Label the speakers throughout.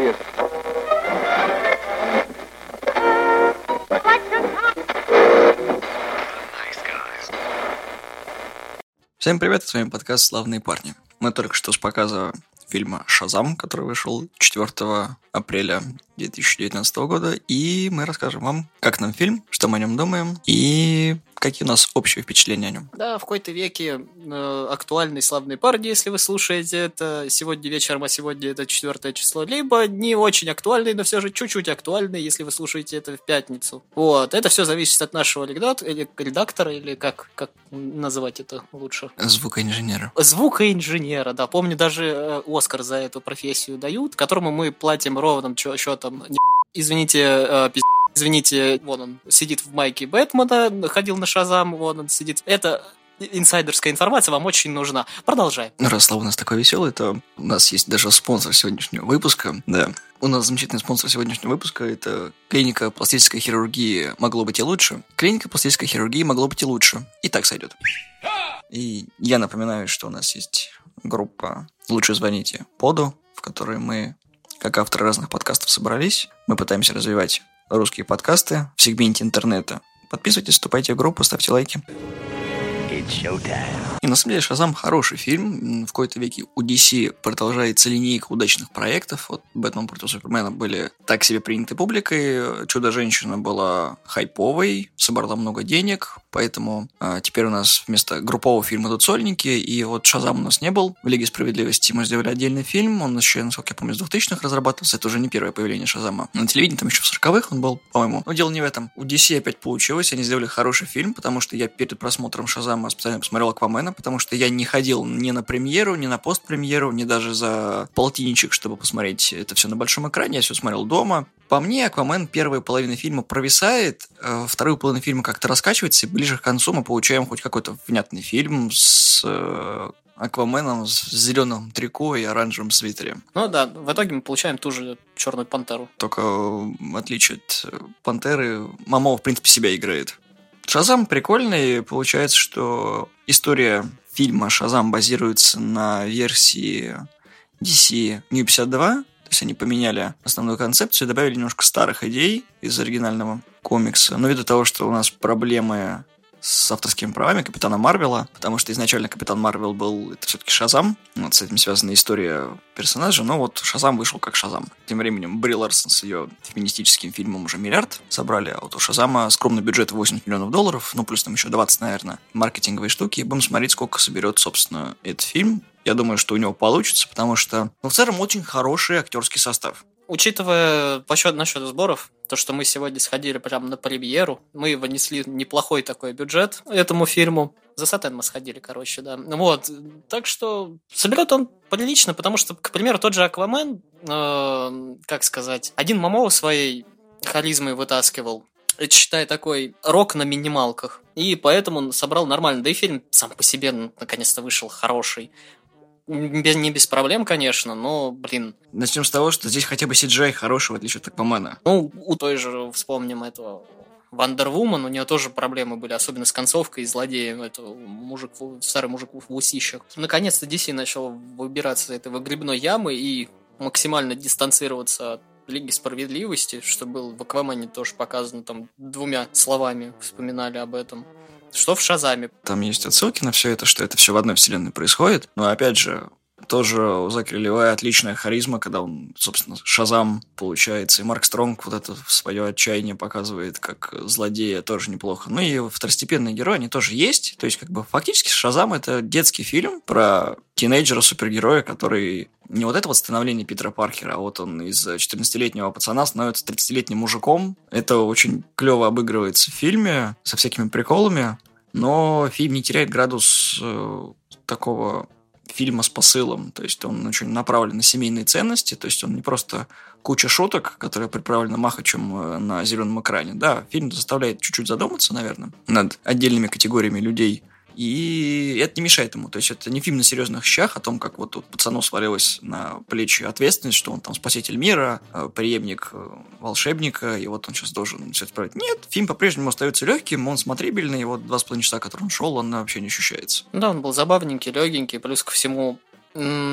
Speaker 1: Поехали.
Speaker 2: Всем привет, с вами подкаст «Славные парни». Мы только что с показа фильма «Шазам», который вышел 4 апреля 2019 года, и мы расскажем вам, как нам фильм, что мы о нем думаем, и какие у нас общие впечатления о нем.
Speaker 3: Да, в какой-то веке э, актуальный славный парни, если вы слушаете это сегодня вечером, а сегодня это четвертое число, либо не очень актуальный, но все же чуть-чуть актуальный, если вы слушаете это в пятницу. Вот, это все зависит от нашего редактора, или, редактора, или как, как называть это лучше?
Speaker 2: Звукоинженера.
Speaker 3: Звукоинженера, да. Помню, даже э, Оскар за эту профессию дают, которому мы платим ровным счетом. Извините, э, пиздец Извините, вон он сидит в майке Бэтмена, ходил на Шазам, вон он сидит. Это инсайдерская информация вам очень нужна. Продолжай.
Speaker 2: Ну, раз Слава у нас такой веселый, то у нас есть даже спонсор сегодняшнего выпуска. Да. У нас замечательный спонсор сегодняшнего выпуска – это клиника пластической хирургии «Могло быть и лучше». Клиника пластической хирургии «Могло быть и лучше». И так сойдет. И я напоминаю, что у нас есть группа «Лучше звоните Поду», в которой мы, как авторы разных подкастов, собрались. Мы пытаемся развивать русские подкасты в сегменте интернета. Подписывайтесь, вступайте в группу, ставьте лайки. И на самом деле Шазам хороший фильм. В какой-то веке у DC продолжается линейка удачных проектов. Вот Бэтмен против Супермена были так себе приняты публикой. Чудо-женщина была хайповой, собрала много денег. Поэтому а, теперь у нас вместо группового фильма идут сольники. И вот Шазам у нас не был. В Лиге Справедливости мы сделали отдельный фильм. Он еще, насколько я помню, с 2000-х разрабатывался. Это уже не первое появление Шазама. На телевидении там еще в 40-х он был, по-моему. Но дело не в этом. У DC опять получилось. Они сделали хороший фильм, потому что я перед просмотром Шазама специально посмотрел Аквамена, потому что я не ходил ни на премьеру, ни на постпремьеру, ни даже за полтинничек, чтобы посмотреть это все на большом экране. Я все смотрел дома. По мне, Аквамен первая половина фильма провисает, э, вторую половину фильма как-то раскачивается, и ближе к концу мы получаем хоть какой-то внятный фильм с э, Акваменом с зеленым трико и оранжевым свитере.
Speaker 3: Ну да, в итоге мы получаем ту же черную пантеру.
Speaker 2: Только в отличие от пантеры, Мамо, в принципе, себя играет. Шазам прикольный. Получается, что история фильма Шазам базируется на версии DC New 52. То есть они поменяли основную концепцию и добавили немножко старых идей из оригинального комикса. Но ввиду того, что у нас проблемы с авторскими правами Капитана Марвела, потому что изначально Капитан Марвел был, это все-таки Шазам, вот с этим связана история персонажа, но вот Шазам вышел как Шазам. Тем временем Бри Ларсон с ее феминистическим фильмом уже миллиард собрали, а вот у Шазама скромный бюджет 80 миллионов долларов, ну плюс там еще 20, наверное, маркетинговые штуки, и будем смотреть, сколько соберет, собственно, этот фильм. Я думаю, что у него получится, потому что, ну, в целом, очень хороший актерский состав
Speaker 3: учитывая насчет, насчет сборов, то, что мы сегодня сходили прямо на премьеру, мы внесли неплохой такой бюджет этому фильму. За Сатен мы сходили, короче, да. Вот. Так что соберет он прилично, потому что, к примеру, тот же Аквамен, э, как сказать, один Мамо своей харизмой вытаскивал. Это, считай, такой рок на минималках. И поэтому он собрал нормально. Да и фильм сам по себе наконец-то вышел хороший без, не без проблем, конечно, но, блин.
Speaker 2: Начнем с того, что здесь хотя бы CGI хороший, в отличие от Аквамена.
Speaker 3: Ну, у той же, вспомним этого Вандервумен, у нее тоже проблемы были, особенно с концовкой и злодеем. Это мужик, старый мужик в усищах. Наконец-то DC начал выбираться из этой выгребной ямы и максимально дистанцироваться от Лиги Справедливости, что был в Аквамене тоже показано, там двумя словами вспоминали об этом что в Шазаме.
Speaker 2: Там есть отсылки на все это, что это все в одной вселенной происходит. Но опять же, тоже у Заки Левая отличная харизма, когда он, собственно, Шазам получается. И Марк Стронг вот это свое отчаяние показывает как злодея тоже неплохо. Ну и второстепенные герои, они тоже есть. То есть, как бы, фактически Шазам — это детский фильм про тинейджера-супергероя, который не вот это вот становление Питера Паркера, а вот он из 14-летнего пацана становится 30-летним мужиком. Это очень клево обыгрывается в фильме со всякими приколами, но фильм не теряет градус э, такого фильма с посылом. То есть он очень направлен на семейные ценности, то есть он не просто куча шуток, которые приправлены махачем э, на зеленом экране. Да, фильм заставляет чуть-чуть задуматься, наверное, над отдельными категориями людей, и это не мешает ему. То есть это не фильм на серьезных щах о том, как вот тут пацану свалилась на плечи ответственность, что он там спаситель мира, э, преемник э, волшебника, и вот он сейчас должен все исправить. Нет, фильм по-прежнему остается легким, он смотрибельный, и вот два с половиной часа, которые он шел, он вообще не ощущается.
Speaker 3: Да, он был забавненький, легенький, плюс ко всему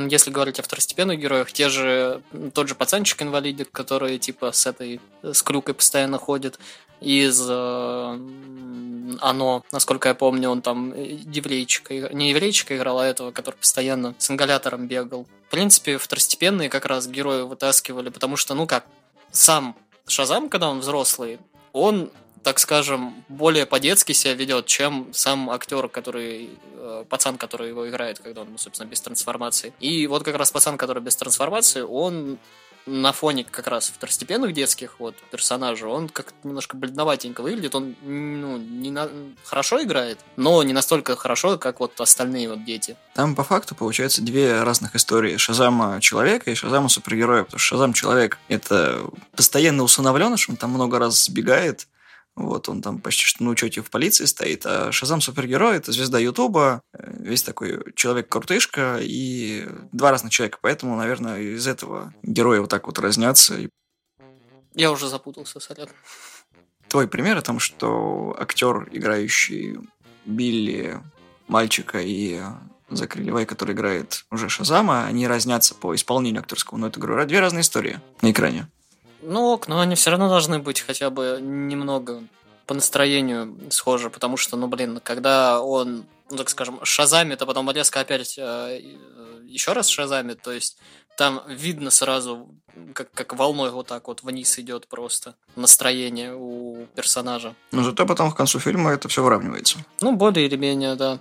Speaker 3: Если говорить о второстепенных героях, те же, тот же пацанчик-инвалидик, который типа с этой, с крюкой постоянно ходит, из э, оно, насколько я помню, он там еврейчика, не еврейчика играл, а этого, который постоянно с ингалятором бегал. В принципе, второстепенные как раз герои вытаскивали, потому что, ну как, сам Шазам, когда он взрослый, он так скажем, более по-детски себя ведет, чем сам актер, который э, пацан, который его играет, когда он, собственно, без трансформации. И вот как раз пацан, который без трансформации, он на фоне как раз второстепенных детских вот персонажей, он как-то немножко бледноватенько выглядит, он ну, не на... хорошо играет, но не настолько хорошо, как вот остальные вот дети.
Speaker 2: Там по факту получается две разных истории. Шазама человека и Шазама супергероя, потому что Шазам человек это постоянно усыновленыш, он там много раз сбегает, вот, он там почти что на учете в полиции стоит. А Шазам супергерой – это звезда Ютуба, э, весь такой человек-крутышка и два разных человека. Поэтому, наверное, из этого герои вот так вот разнятся.
Speaker 3: Я уже запутался, сорян.
Speaker 2: Твой пример о том, что актер, играющий Билли, мальчика и Закрылевай, который играет уже Шазама, они разнятся по исполнению актерского. Но это, говорю, две разные истории на экране.
Speaker 3: Ну ок, но они все равно должны быть хотя бы немного по настроению схожи, потому что, ну, блин, когда он, ну, так скажем, шазамит, а потом резко опять э, еще раз шазамит, то есть там видно сразу, как, как волной вот так вот вниз идет просто настроение у персонажа.
Speaker 2: Но зато потом к концу фильма это все выравнивается.
Speaker 3: Ну, более или менее, да.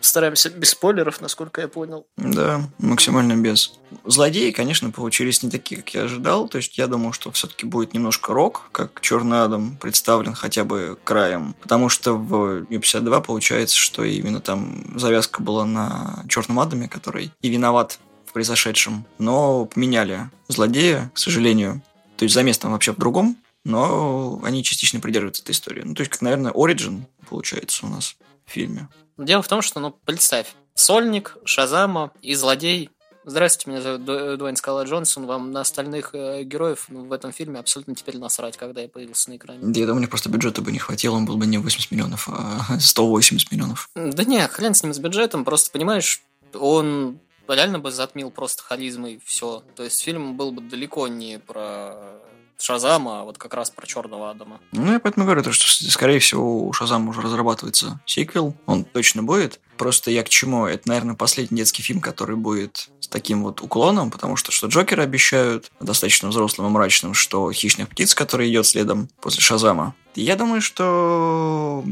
Speaker 3: Стараемся без спойлеров, насколько я понял.
Speaker 2: Да, максимально без. Злодеи, конечно, получились не такие, как я ожидал. То есть я думал, что все-таки будет немножко рок, как Черный Адам представлен хотя бы краем. Потому что в Ю-52 получается, что именно там завязка была на Черном Адаме, который и виноват в произошедшем. Но поменяли злодея, к сожалению. То есть замес там вообще в другом, но они частично придерживаются этой истории. Ну, то есть, как, наверное, Origin получается у нас в фильме.
Speaker 3: Дело в том, что, ну, представь, Сольник, Шазама и Злодей. Здравствуйте, меня зовут Дуэйн Скала Джонсон. Вам на остальных э, героев в этом фильме абсолютно теперь насрать, когда я появился на экране.
Speaker 2: Да, я думаю, мне просто бюджета бы не хватило, он был бы не 80 миллионов, а 180 миллионов.
Speaker 3: Да не, хрен с ним с бюджетом, просто, понимаешь, он реально бы затмил просто харизмой все. То есть фильм был бы далеко не про Шазама, вот как раз про Черного Адама.
Speaker 2: Ну, я поэтому говорю, что, скорее всего, у Шазама уже разрабатывается сиквел, он точно будет. Просто я к чему? Это, наверное, последний детский фильм, который будет с таким вот уклоном, потому что что Джокера обещают достаточно взрослым и мрачным, что Хищных птиц, который идет следом после Шазама. И я думаю, что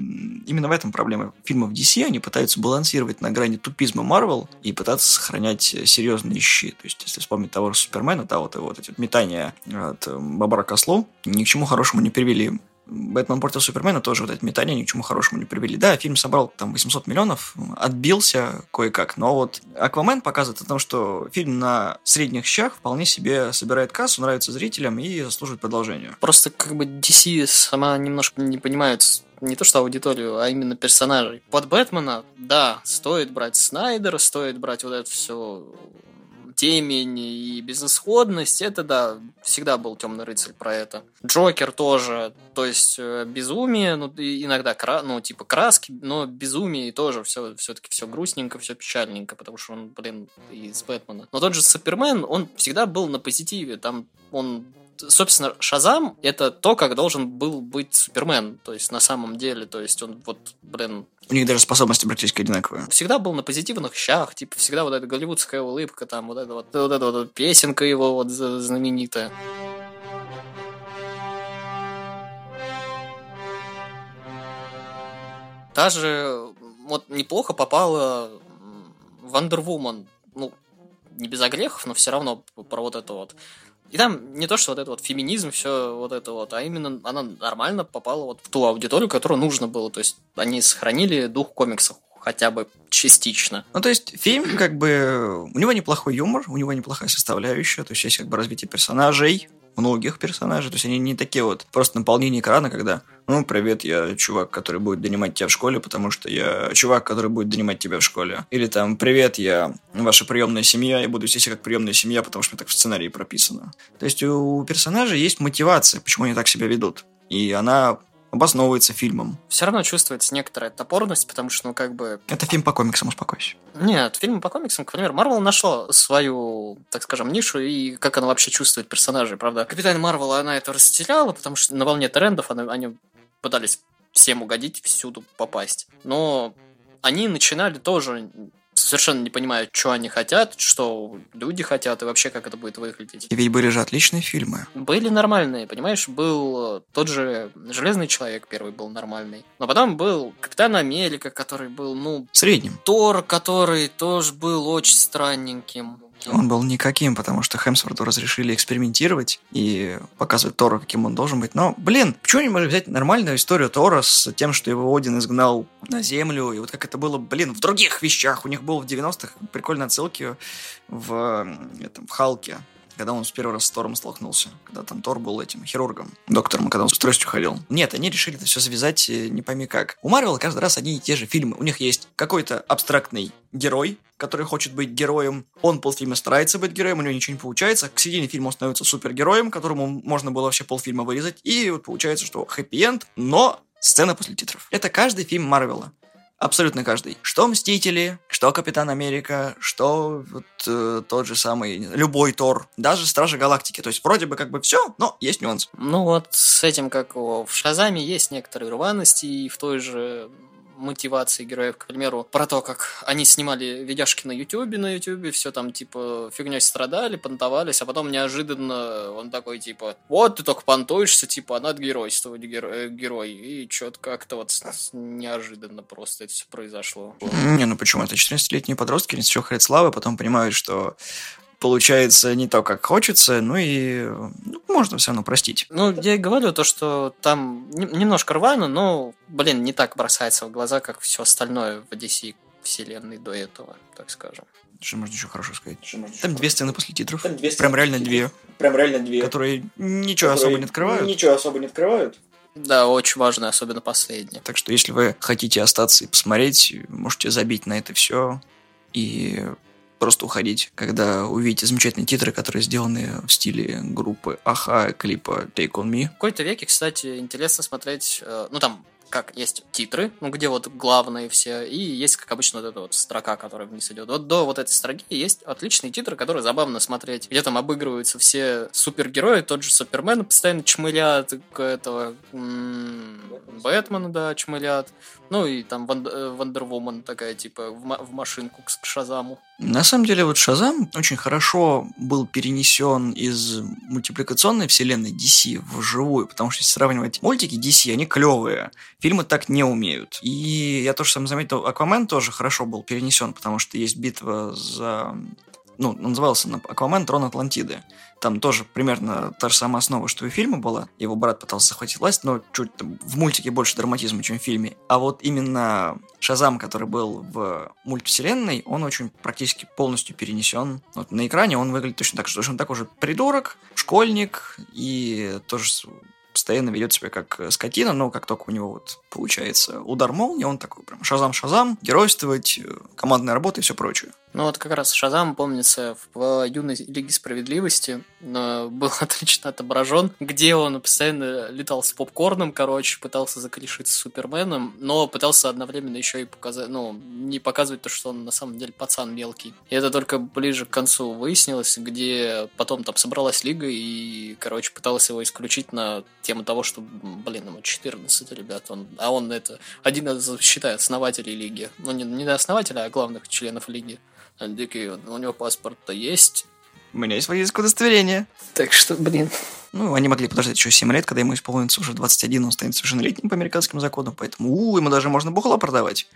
Speaker 2: именно в этом проблема фильмов DC. Они пытаются балансировать на грани тупизма Марвел и пытаться сохранять серьезные щи. То есть, если вспомнить того же Супермена, того вот, эти метания от Бабара Косло ни к чему хорошему не привели. Бэтмен против Супермена тоже вот эти метания ни к чему хорошему не привели. Да, фильм собрал там 800 миллионов, отбился кое-как, но вот Аквамен показывает о том, что фильм на средних щах вполне себе собирает кассу, нравится зрителям и заслуживает продолжения.
Speaker 3: Просто как бы DC сама немножко не понимает не то что аудиторию, а именно персонажей. Под Бэтмена, да, стоит брать Снайдера, стоит брать вот это все темень и безысходность, это, да, всегда был темный рыцарь про это. Джокер тоже, то есть э, безумие, ну, иногда, кра ну, типа краски, но безумие тоже все, все-таки все грустненько, все печальненько, потому что он, блин, из Бэтмена. Но тот же Супермен, он всегда был на позитиве, там он собственно, Шазам — это то, как должен был быть Супермен, то есть на самом деле, то есть он вот, блин...
Speaker 2: У них даже способности практически одинаковые.
Speaker 3: Всегда был на позитивных щах, типа всегда вот эта голливудская улыбка, там вот эта вот, вот эта вот песенка его вот знаменитая. Даже вот неплохо попала Вандервумен. Ну, не без огрехов, но все равно про вот это вот и там не то, что вот это вот феминизм, все вот это вот, а именно она нормально попала вот в ту аудиторию, которую нужно было. То есть они сохранили дух комиксов хотя бы частично.
Speaker 2: Ну, то есть фильм, как бы, у него неплохой юмор, у него неплохая составляющая, то есть есть как бы развитие персонажей, многих персонажей, то есть они не такие вот просто наполнение экрана, когда ну, привет, я чувак, который будет донимать тебя в школе, потому что я чувак, который будет донимать тебя в школе. Или там, привет, я ваша приемная семья, я буду вести как приемная семья, потому что так в сценарии прописано. То есть у персонажей есть мотивация, почему они так себя ведут. И она обосновывается фильмом.
Speaker 3: Все равно чувствуется некоторая топорность, потому что, ну, как бы...
Speaker 2: Это фильм по комиксам, успокойся.
Speaker 3: Нет, фильм по комиксам, к примеру, Марвел нашла свою, так скажем, нишу и как она вообще чувствует персонажей, правда. Капитан Марвел, она это растеряла, потому что на волне трендов она, они пытались всем угодить, всюду попасть. Но они начинали тоже совершенно не понимают, что они хотят, что люди хотят и вообще как это будет выглядеть.
Speaker 2: И ведь были же отличные фильмы.
Speaker 3: Были нормальные, понимаешь, был тот же Железный Человек первый был нормальный, но потом был Капитан Америка, который был, ну...
Speaker 2: Средним.
Speaker 3: Тор, который тоже был очень странненьким.
Speaker 2: Он был никаким, потому что Хемсворту разрешили экспериментировать и показывать Тора, каким он должен быть. Но, блин, почему не можем взять нормальную историю Тора с тем, что его Один изгнал на Землю, и вот как это было, блин, в других вещах. У них было в 90-х прикольные отсылки в, этом, в Халке когда он с первый раз с Тором столкнулся, когда там Тор был этим хирургом, доктором, когда он с тростью ходил. Нет, они решили это все связать э, не пойми как. У Марвела каждый раз одни и те же фильмы. У них есть какой-то абстрактный герой, который хочет быть героем. Он полфильма старается быть героем, у него ничего не получается. К середине фильма он становится супергероем, которому можно было вообще полфильма вырезать. И вот получается, что хэппи-энд, но сцена после титров. Это каждый фильм Марвела. Абсолютно каждый. Что Мстители, что Капитан Америка, что вот, э, тот же самый, любой Тор, даже Стражи Галактики. То есть вроде бы как бы все, но есть нюанс.
Speaker 3: Ну вот с этим, как в Шазаме, есть некоторые рваности, и в той же мотивации героев, к примеру, про то, как они снимали видяшки на Ютубе, на Ютубе, все там, типа, фигней страдали, понтовались, а потом неожиданно он такой, типа, вот ты только понтуешься, типа, а надо геройствовать, геро- э, герой, и что-то как-то вот неожиданно просто это все произошло.
Speaker 2: Не, ну почему? Это 14-летние подростки, они хотят славы, потом понимают, что получается не то, как хочется, ну и ну, можно все равно простить.
Speaker 3: Ну, я и говорю то, что там немножко рвано, но, блин, не так бросается в глаза, как все остальное в DC вселенной до этого, так скажем.
Speaker 2: Что можно еще хорошо сказать? Там две сцены после титров. Там две Прям реально две. Прям реально две. Которые ничего которые особо не открывают.
Speaker 3: Ничего особо не открывают. Да, очень важно, особенно последнее.
Speaker 2: Так что, если вы хотите остаться и посмотреть, можете забить на это все и просто уходить, когда увидите замечательные титры, которые сделаны в стиле группы Аха, клипа Take On Me.
Speaker 3: В какой-то веке, кстати, интересно смотреть, э, ну там как есть титры, ну, где вот главные все, и есть, как обычно, вот эта вот строка, которая вниз идет. Вот до вот этой строки есть отличные титры, которые забавно смотреть, где там обыгрываются все супергерои, тот же Супермен постоянно чмылят, этого Бэтмена, да, чмылят, ну, и там Ван- э, Вандервумен такая, типа, в, в машинку к Шазаму.
Speaker 2: На самом деле, вот Шазам очень хорошо был перенесен из мультипликационной вселенной DC в живую, потому что если сравнивать мультики DC, они клевые. Фильмы так не умеют. И я тоже сам заметил, Аквамен тоже хорошо был перенесен, потому что есть битва за ну, назывался «Аквамен. Трон Атлантиды». Там тоже примерно та же самая основа, что и в фильме была. Его брат пытался захватить власть, но чуть в мультике больше драматизма, чем в фильме. А вот именно Шазам, который был в мультивселенной, он очень практически полностью перенесен. Вот на экране он выглядит точно так, что точно так уже придурок, школьник и тоже постоянно ведет себя как скотина, но как только у него вот получается удар молнии, он такой прям шазам-шазам, геройствовать, э, командная работа и все прочее.
Speaker 3: Ну вот как раз Шазам, помнится, в юной Лиге Справедливости был отлично отображен, где он постоянно летал с попкорном, короче, пытался закрешить с Суперменом, но пытался одновременно еще и показать, ну, не показывать то, что он на самом деле пацан мелкий. И это только ближе к концу выяснилось, где потом там собралась Лига и, короче, пыталась его исключить на тему того, что, блин, ему 14, ребят, он, а он это один из, считает, основателей Лиги. Ну, не, не основателя, а главных членов Лиги. Такие, у него паспорт-то есть.
Speaker 2: У меня есть водительское удостоверение.
Speaker 3: Так что, блин.
Speaker 2: Ну, они могли подождать еще 7 лет, когда ему исполнится уже 21, он станет совершеннолетним по американским законам, поэтому у, ему даже можно бухло продавать.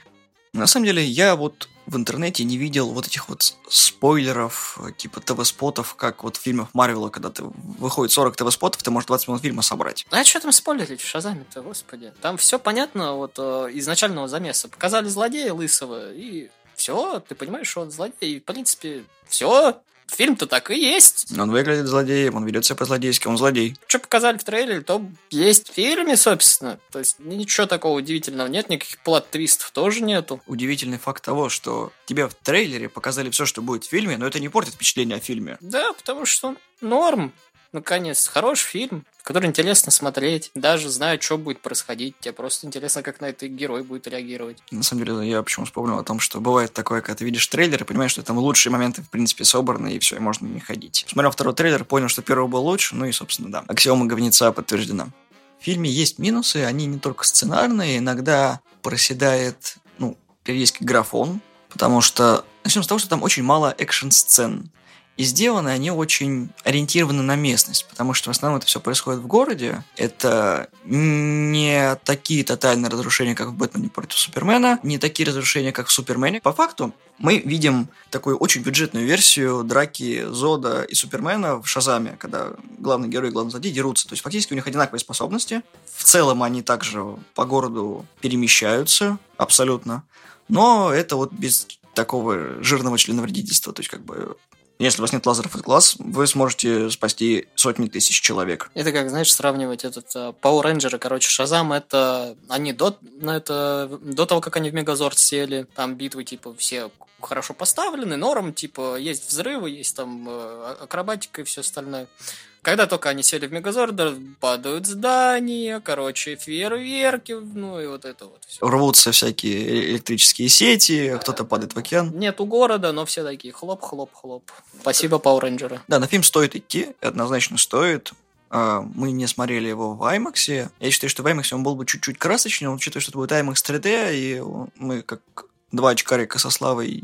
Speaker 2: На самом деле, я вот в интернете не видел вот этих вот спойлеров, типа ТВ-спотов, как вот в фильмах Марвела, когда ты выходит 40 ТВ-спотов, ты можешь 20 минут фильма собрать.
Speaker 3: А что там спойлерить в Шазаме-то, господи? Там все понятно вот э, изначального замеса. Показали злодея лысого, и все, ты понимаешь, что он злодей. В принципе, все, фильм-то так и есть.
Speaker 2: Он выглядит злодеем, он ведет себя по-злодейски, он злодей.
Speaker 3: Что показали в трейлере, то есть в фильме, собственно. То есть ничего такого удивительного нет, никаких плат-твистов тоже нету.
Speaker 2: Удивительный факт того, что тебе в трейлере показали все, что будет в фильме, но это не портит впечатление о фильме.
Speaker 3: Да, потому что норм. Наконец, хороший фильм, который интересно смотреть, даже зная, что будет происходить. Тебе просто интересно, как на это герой будет реагировать.
Speaker 2: На самом деле, я почему вспомнил о том, что бывает такое, когда ты видишь трейлер и понимаешь, что там лучшие моменты, в принципе, собраны, и все, и можно не ходить. Смотрел второй трейлер, понял, что первый был лучше, ну и, собственно, да. Аксиома говнеца подтверждена. В фильме есть минусы, они не только сценарные, иногда проседает, ну, периодически графон, потому что начнем с того, что там очень мало экшн-сцен. И сделаны они очень ориентированы на местность, потому что в основном это все происходит в городе. Это не такие тотальные разрушения, как в «Бэтмене против Супермена», не такие разрушения, как в «Супермене». По факту мы видим такую очень бюджетную версию драки Зода и Супермена в Шазаме, когда главный герой и главный злодей дерутся. То есть фактически у них одинаковые способности. В целом они также по городу перемещаются абсолютно. Но это вот без такого жирного членовредительства. То есть как бы если у вас нет лазеров из глаз, вы сможете спасти сотни тысяч человек.
Speaker 3: Это как, знаешь, сравнивать этот uh, Power Ranger, короче, Шазам, это они до, ну, это, до того, как они в Мегазорд сели, там битвы, типа, все хорошо поставлены, норм, типа, есть взрывы, есть там э, акробатика и все остальное. Когда только они сели в Мегазорд, падают здания, короче, фейерверки, ну и вот это вот все.
Speaker 2: Рвутся всякие электрические сети, кто-то падает в океан.
Speaker 3: Нету города, но все такие хлоп-хлоп-хлоп. Спасибо, Power Ranger.
Speaker 2: Да, на фильм стоит идти, однозначно стоит. А, мы не смотрели его в IMAX. Я считаю, что в IMAX он был бы чуть-чуть красочнее, учитывая, что это будет IMAX 3D, и мы как два очкарика со Славой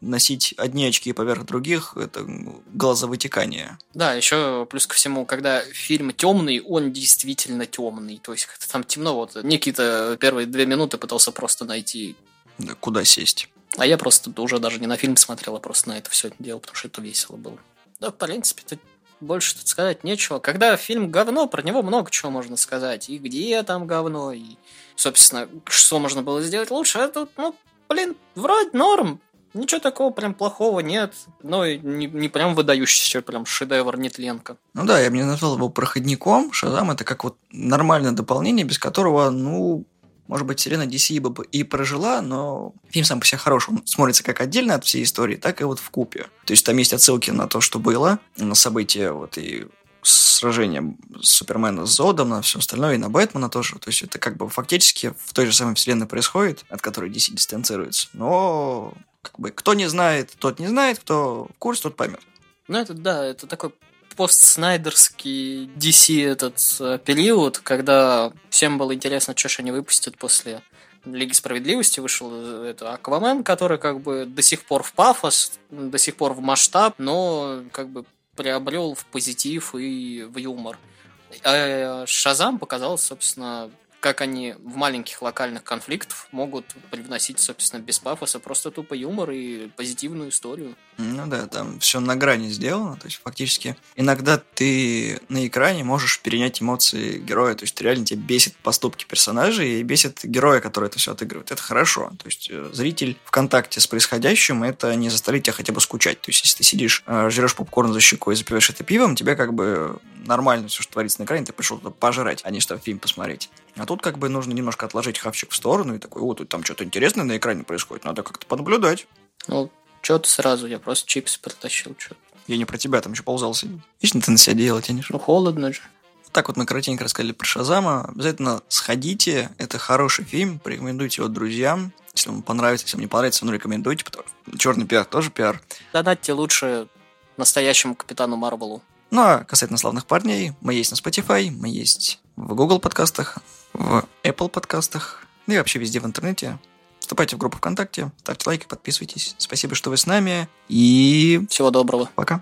Speaker 2: носить одни очки поверх других, это глазовытекание.
Speaker 3: Да, еще плюс ко всему, когда фильм темный, он действительно темный. То есть как-то там темно. Вот Никита первые две минуты пытался просто найти...
Speaker 2: Да, куда сесть.
Speaker 3: А я просто уже даже не на фильм смотрел, а просто на это все делал, потому что это весело было. Да, в принципе, тут больше тут сказать нечего. Когда фильм говно, про него много чего можно сказать. И где там говно, и, собственно, что можно было сделать лучше. А тут, ну, блин, вроде норм. Ничего такого прям плохого нет. Но не, не прям выдающийся прям шедевр нетленка.
Speaker 2: Ну да, я бы не назвал его проходником. Шазам это как вот нормальное дополнение, без которого, ну, может быть, Сирена DC бы и прожила, но фильм сам по себе хороший. Он смотрится как отдельно от всей истории, так и вот в купе. То есть там есть отсылки на то, что было, на события вот и сражение Супермена с Зодом, на все остальное, и на Бэтмена тоже. То есть это как бы фактически в той же самой вселенной происходит, от которой DC дистанцируется. Но как бы кто не знает, тот не знает, кто в курсе, тот поймет.
Speaker 3: Ну это да, это такой постснайдерский DC этот э, период, когда всем было интересно, что же они выпустят после Лиги Справедливости вышел э, это Аквамен, который как бы до сих пор в пафос, до сих пор в масштаб, но как бы приобрел в позитив и в юмор. А Шазам показал, собственно, как они в маленьких локальных конфликтах могут привносить, собственно, без пафоса просто тупо юмор и позитивную историю.
Speaker 2: Ну да, там все на грани сделано, то есть фактически иногда ты на экране можешь перенять эмоции героя, то есть реально тебя бесит поступки персонажей и бесит героя, который это все отыгрывает. Это хорошо, то есть э, зритель в контакте с происходящим, это не заставит тебя хотя бы скучать, то есть если ты сидишь, э, жрешь попкорн за щекой и запиваешь это пивом, тебе как бы нормально все, что творится на экране, ты пришел туда пожрать, а не чтобы фильм посмотреть. А тут как бы нужно немножко отложить хавчик в сторону и такой, о, тут там что-то интересное на экране происходит, надо как-то понаблюдать.
Speaker 3: Ну, что ты сразу, я просто чипсы притащил, что
Speaker 2: Я не про тебя, там еще ползал сидел. Вечно ты на себя дело тянешь.
Speaker 3: Ну, холодно же.
Speaker 2: Вот так вот мы коротенько рассказали про Шазама. Обязательно сходите, это хороший фильм, порекомендуйте его друзьям. Если вам понравится, если вам не понравится, ну рекомендуйте, потому что черный пиар тоже пиар.
Speaker 3: Донатьте лучше настоящему капитану Марвелу.
Speaker 2: Ну а касательно славных парней, мы есть на Spotify, мы есть в Google подкастах, в Apple подкастах, ну и вообще везде в интернете. Вступайте в группу ВКонтакте, ставьте лайки, подписывайтесь. Спасибо, что вы с нами. И...
Speaker 3: Всего доброго.
Speaker 2: Пока.